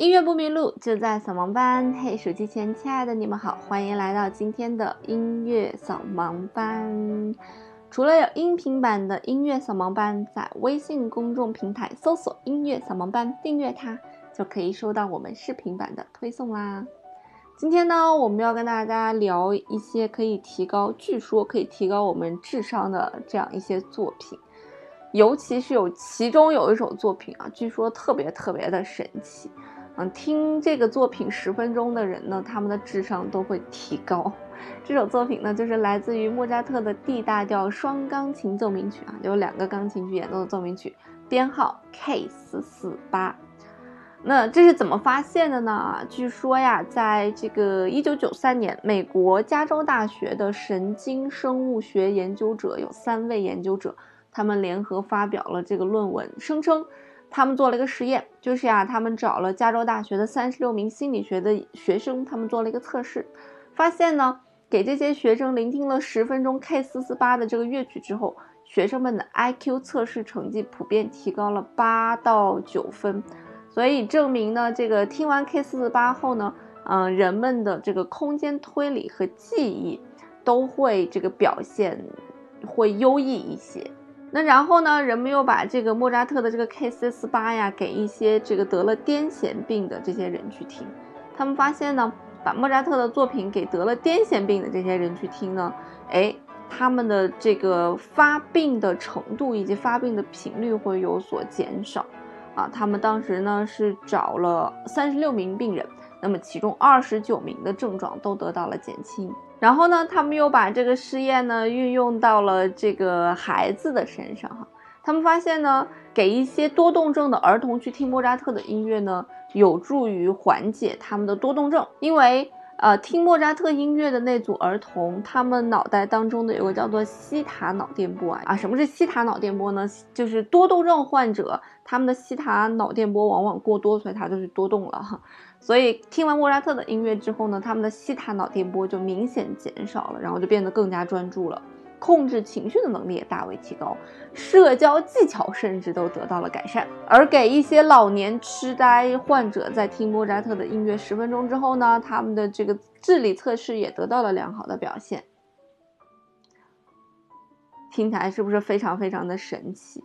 音乐不迷路，就在扫盲班。嘿，手机前亲爱的你们好，欢迎来到今天的音乐扫盲班。除了有音频版的音乐扫盲班，在微信公众平台搜索“音乐扫盲班”，订阅它，就可以收到我们视频版的推送啦。今天呢，我们要跟大家聊一些可以提高，据说可以提高我们智商的这样一些作品。尤其是有其中有一首作品啊，据说特别特别的神奇，嗯，听这个作品十分钟的人呢，他们的智商都会提高。这首作品呢，就是来自于莫扎特的 D 大调双钢琴奏鸣曲啊，有两个钢琴去演奏的奏鸣曲，编号 K 四四八。那这是怎么发现的呢？据说呀，在这个一九九三年，美国加州大学的神经生物学研究者有三位研究者。他们联合发表了这个论文，声称他们做了一个实验，就是呀，他们找了加州大学的三十六名心理学的学生，他们做了一个测试，发现呢，给这些学生聆听了十分钟 K 四四八的这个乐曲之后，学生们的 IQ 测试成绩普遍提高了八到九分，所以证明呢，这个听完 K 四四八后呢，嗯，人们的这个空间推理和记忆都会这个表现会优异一些。那然后呢？人们又把这个莫扎特的这个 K 四四八呀，给一些这个得了癫痫病的这些人去听。他们发现呢，把莫扎特的作品给得了癫痫病的这些人去听呢，哎，他们的这个发病的程度以及发病的频率会有所减少。啊，他们当时呢是找了三十六名病人，那么其中二十九名的症状都得到了减轻。然后呢，他们又把这个试验呢运用到了这个孩子的身上哈。他们发现呢，给一些多动症的儿童去听莫扎特的音乐呢，有助于缓解他们的多动症。因为呃，听莫扎特音乐的那组儿童，他们脑袋当中的有个叫做西塔脑电波啊啊，什么是西塔脑电波呢？就是多动症患者他们的西塔脑电波往往过多，所以他就是多动了。所以听完莫扎特的音乐之后呢，他们的西塔脑电波就明显减少了，然后就变得更加专注了，控制情绪的能力也大为提高，社交技巧甚至都得到了改善。而给一些老年痴呆患者在听莫扎特的音乐十分钟之后呢，他们的这个智力测试也得到了良好的表现。听起来是不是非常非常的神奇？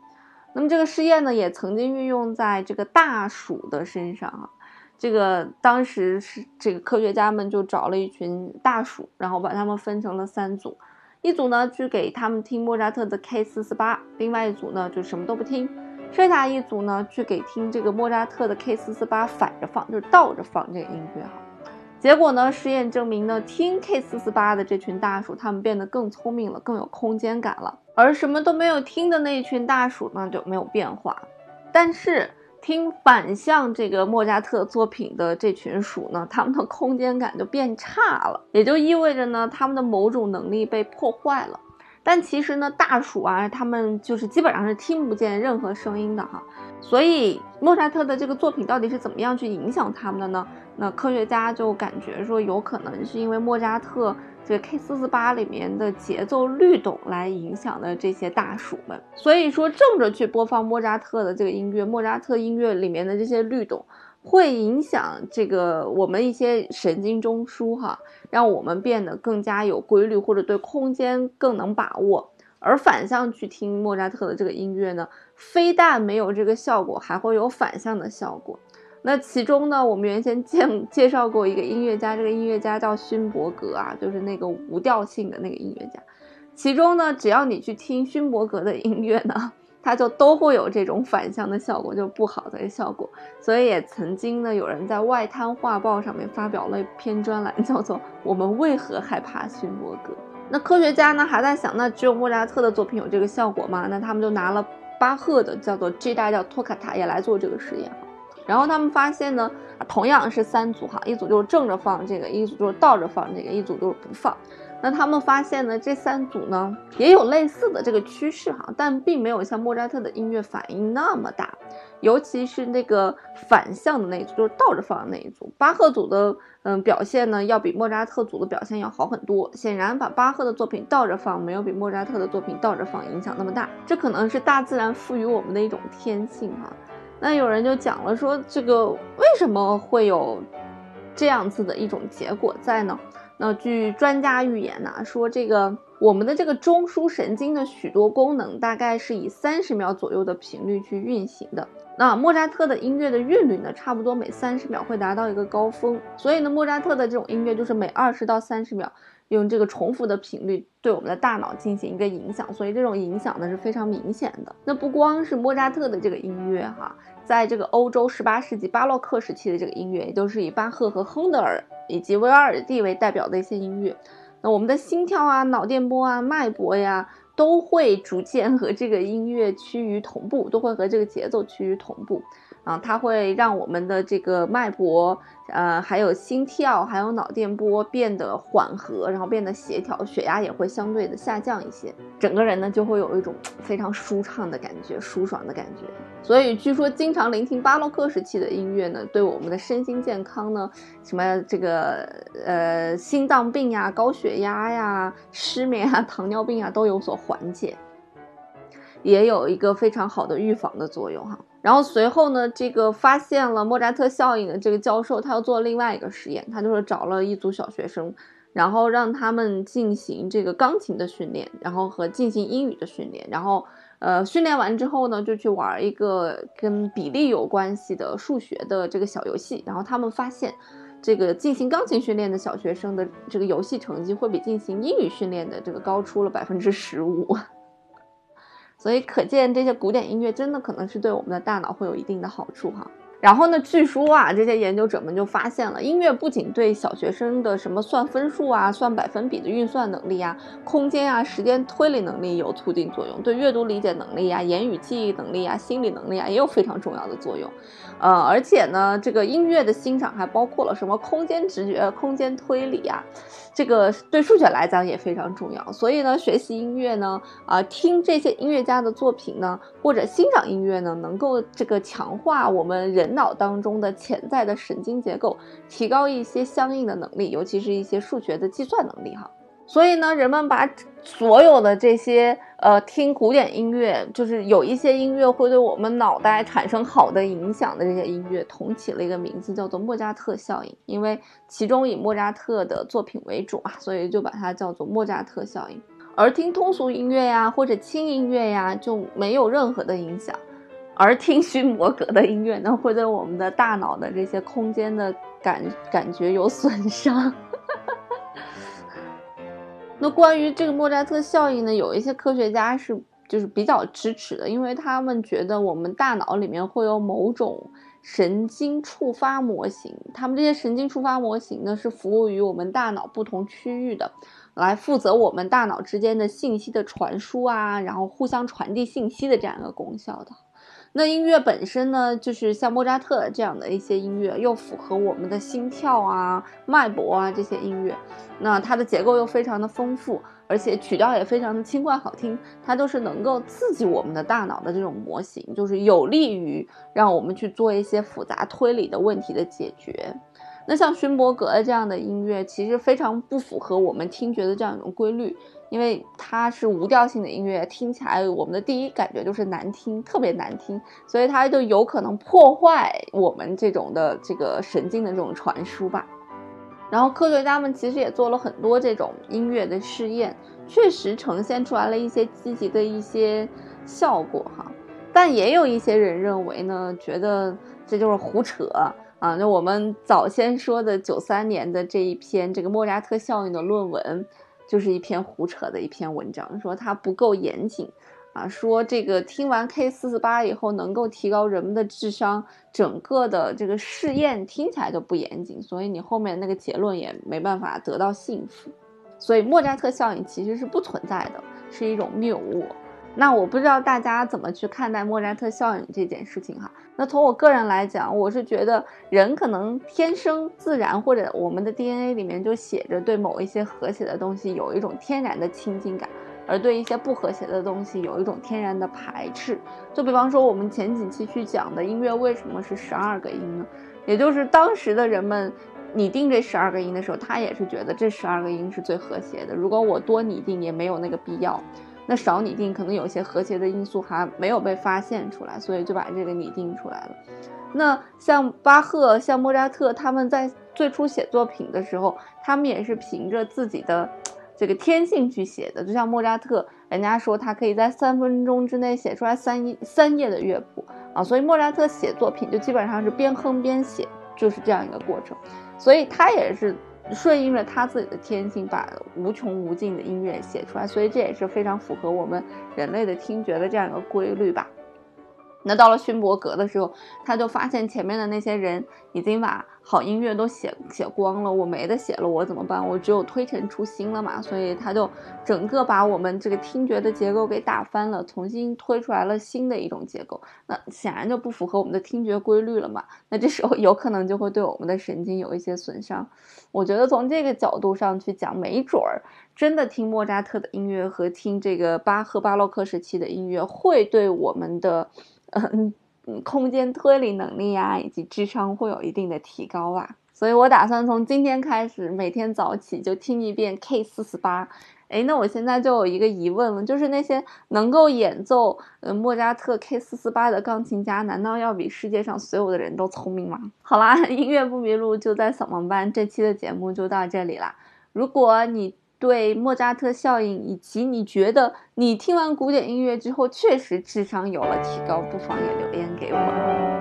那么这个试验呢，也曾经运用在这个大鼠的身上啊。这个当时是这个科学家们就找了一群大鼠，然后把它们分成了三组，一组呢去给他们听莫扎特的 K 四四八，另外一组呢就什么都不听，剩下一组呢去给听这个莫扎特的 K 四四八反着放，就是倒着放这个音乐哈。结果呢，实验证明呢，听 K 四四八的这群大鼠，他们变得更聪明了，更有空间感了，而什么都没有听的那一群大鼠呢就没有变化，但是。听反向这个莫扎特作品的这群鼠呢，他们的空间感就变差了，也就意味着呢，他们的某种能力被破坏了。但其实呢，大鼠啊，他们就是基本上是听不见任何声音的哈。所以莫扎特的这个作品到底是怎么样去影响他们的呢？那科学家就感觉说，有可能是因为莫扎特。这个 K 四四八里面的节奏律动来影响的这些大鼠们，所以说正着去播放莫扎特的这个音乐，莫扎特音乐里面的这些律动会影响这个我们一些神经中枢哈，让我们变得更加有规律，或者对空间更能把握。而反向去听莫扎特的这个音乐呢，非但没有这个效果，还会有反向的效果。那其中呢，我们原先介 介绍过一个音乐家，这个音乐家叫勋伯格啊，就是那个无调性的那个音乐家。其中呢，只要你去听勋伯格的音乐呢，他就都会有这种反向的效果，就不好的效果。所以也曾经呢，有人在外滩画报上面发表了一篇专栏，叫做《我们为何害怕勋伯格》。那科学家呢还在想，那只有莫扎特的作品有这个效果吗？那他们就拿了巴赫的叫做 G 大调托卡塔也来做这个实验。然后他们发现呢，同样是三组哈，一组就是正着放这个，一组就是倒着放这个，一组就是不放。那他们发现呢，这三组呢也有类似的这个趋势哈，但并没有像莫扎特的音乐反应那么大，尤其是那个反向的那一组，就是倒着放的那一组。巴赫组的嗯表现呢，要比莫扎特组的表现要好很多。显然，把巴赫的作品倒着放，没有比莫扎特的作品倒着放影响那么大。这可能是大自然赋予我们的一种天性哈。那有人就讲了说，这个为什么会有这样子的一种结果在呢？那据专家预言呢，说这个我们的这个中枢神经的许多功能大概是以三十秒左右的频率去运行的。那莫扎特的音乐的韵律呢，差不多每三十秒会达到一个高峰。所以呢，莫扎特的这种音乐就是每二十到三十秒用这个重复的频率对我们的大脑进行一个影响。所以这种影响呢是非常明显的。那不光是莫扎特的这个音乐哈，在这个欧洲十八世纪巴洛克时期的这个音乐，也就是以巴赫和亨德尔。以及维瓦尔第为代表的一些音乐，那我们的心跳啊、脑电波啊、脉搏呀，都会逐渐和这个音乐趋于同步，都会和这个节奏趋于同步。啊，它会让我们的这个脉搏，呃，还有心跳，还有脑电波变得缓和，然后变得协调，血压也会相对的下降一些，整个人呢就会有一种非常舒畅的感觉，舒爽的感觉。所以据说，经常聆听巴洛克时期的音乐呢，对我们的身心健康呢，什么这个呃心脏病呀、高血压呀、失眠啊、糖尿病啊都有所缓解，也有一个非常好的预防的作用哈。然后随后呢，这个发现了莫扎特效应的这个教授，他又做另外一个实验，他就是找了一组小学生，然后让他们进行这个钢琴的训练，然后和进行英语的训练，然后呃训练完之后呢，就去玩一个跟比例有关系的数学的这个小游戏，然后他们发现，这个进行钢琴训练的小学生的这个游戏成绩会比进行英语训练的这个高出了百分之十五。所以可见，这些古典音乐真的可能是对我们的大脑会有一定的好处哈。然后呢，据说啊，这些研究者们就发现了，音乐不仅对小学生的什么算分数啊、算百分比的运算能力啊、空间啊、时间推理能力有促进作用，对阅读理解能力啊、言语记忆能力啊、心理能力啊也有非常重要的作用。呃，而且呢，这个音乐的欣赏还包括了什么空间直觉、空间推理啊。这个对数学来讲也非常重要，所以呢，学习音乐呢，啊，听这些音乐家的作品呢，或者欣赏音乐呢，能够这个强化我们人脑当中的潜在的神经结构，提高一些相应的能力，尤其是一些数学的计算能力哈。所以呢，人们把所有的这些呃听古典音乐，就是有一些音乐会对我们脑袋产生好的影响的这些音乐，统起了一个名字，叫做莫扎特效应。因为其中以莫扎特的作品为主啊，所以就把它叫做莫扎特效应。而听通俗音乐呀，或者轻音乐呀，就没有任何的影响。而听勋伯格的音乐呢，会对我们的大脑的这些空间的感感觉有损伤。那关于这个莫扎特效应呢，有一些科学家是就是比较支持的，因为他们觉得我们大脑里面会有某种神经触发模型，他们这些神经触发模型呢是服务于我们大脑不同区域的，来负责我们大脑之间的信息的传输啊，然后互相传递信息的这样一个功效的。那音乐本身呢，就是像莫扎特这样的一些音乐，又符合我们的心跳啊、脉搏啊这些音乐。那它的结构又非常的丰富，而且曲调也非常的轻快好听，它都是能够刺激我们的大脑的这种模型，就是有利于让我们去做一些复杂推理的问题的解决。那像勋伯格的这样的音乐，其实非常不符合我们听觉的这样一种规律。因为它是无调性的音乐，听起来我们的第一感觉就是难听，特别难听，所以它就有可能破坏我们这种的这个神经的这种传输吧。然后科学家们其实也做了很多这种音乐的试验，确实呈现出来了一些积极的一些效果哈。但也有一些人认为呢，觉得这就是胡扯啊。那我们早先说的九三年的这一篇这个莫扎特效应的论文。就是一篇胡扯的一篇文章，说它不够严谨，啊，说这个听完 K 四四八以后能够提高人们的智商，整个的这个试验听起来就不严谨，所以你后面那个结论也没办法得到信服，所以莫扎特效应其实是不存在的，是一种谬误。那我不知道大家怎么去看待莫扎特效应这件事情哈。那从我个人来讲，我是觉得人可能天生自然或者我们的 DNA 里面就写着对某一些和谐的东西有一种天然的亲近感，而对一些不和谐的东西有一种天然的排斥。就比方说我们前几期去讲的音乐为什么是十二个音呢？也就是当时的人们拟定这十二个音的时候，他也是觉得这十二个音是最和谐的。如果我多拟定也没有那个必要。那少拟定，可能有些和谐的因素还没有被发现出来，所以就把这个拟定出来了。那像巴赫、像莫扎特，他们在最初写作品的时候，他们也是凭着自己的这个天性去写的。就像莫扎特，人家说他可以在三分钟之内写出来三页三页的乐谱啊，所以莫扎特写作品就基本上是边哼边写，就是这样一个过程。所以他也是顺应着他自己的天性，把无穷无尽的音乐写出来。所以这也是非常符合我们人类的听觉的这样一个规律吧。那到了勋伯格的时候，他就发现前面的那些人已经把好音乐都写写光了，我没得写了，我怎么办？我只有推陈出新了嘛。所以他就整个把我们这个听觉的结构给打翻了，重新推出来了新的一种结构。那显然就不符合我们的听觉规律了嘛。那这时候有可能就会对我们的神经有一些损伤。我觉得从这个角度上去讲，没准儿真的听莫扎特的音乐和听这个巴赫巴洛克时期的音乐，会对我们的。嗯，嗯空间推理能力啊，以及智商会有一定的提高吧。所以我打算从今天开始，每天早起就听一遍 K 四十八。哎，那我现在就有一个疑问了，就是那些能够演奏呃莫扎特 K 四四八的钢琴家，难道要比世界上所有的人都聪明吗？好啦，音乐不迷路就在扫盲班，这期的节目就到这里啦。如果你对莫扎特效应，以及你觉得你听完古典音乐之后确实智商有了提高，不妨也留言给我。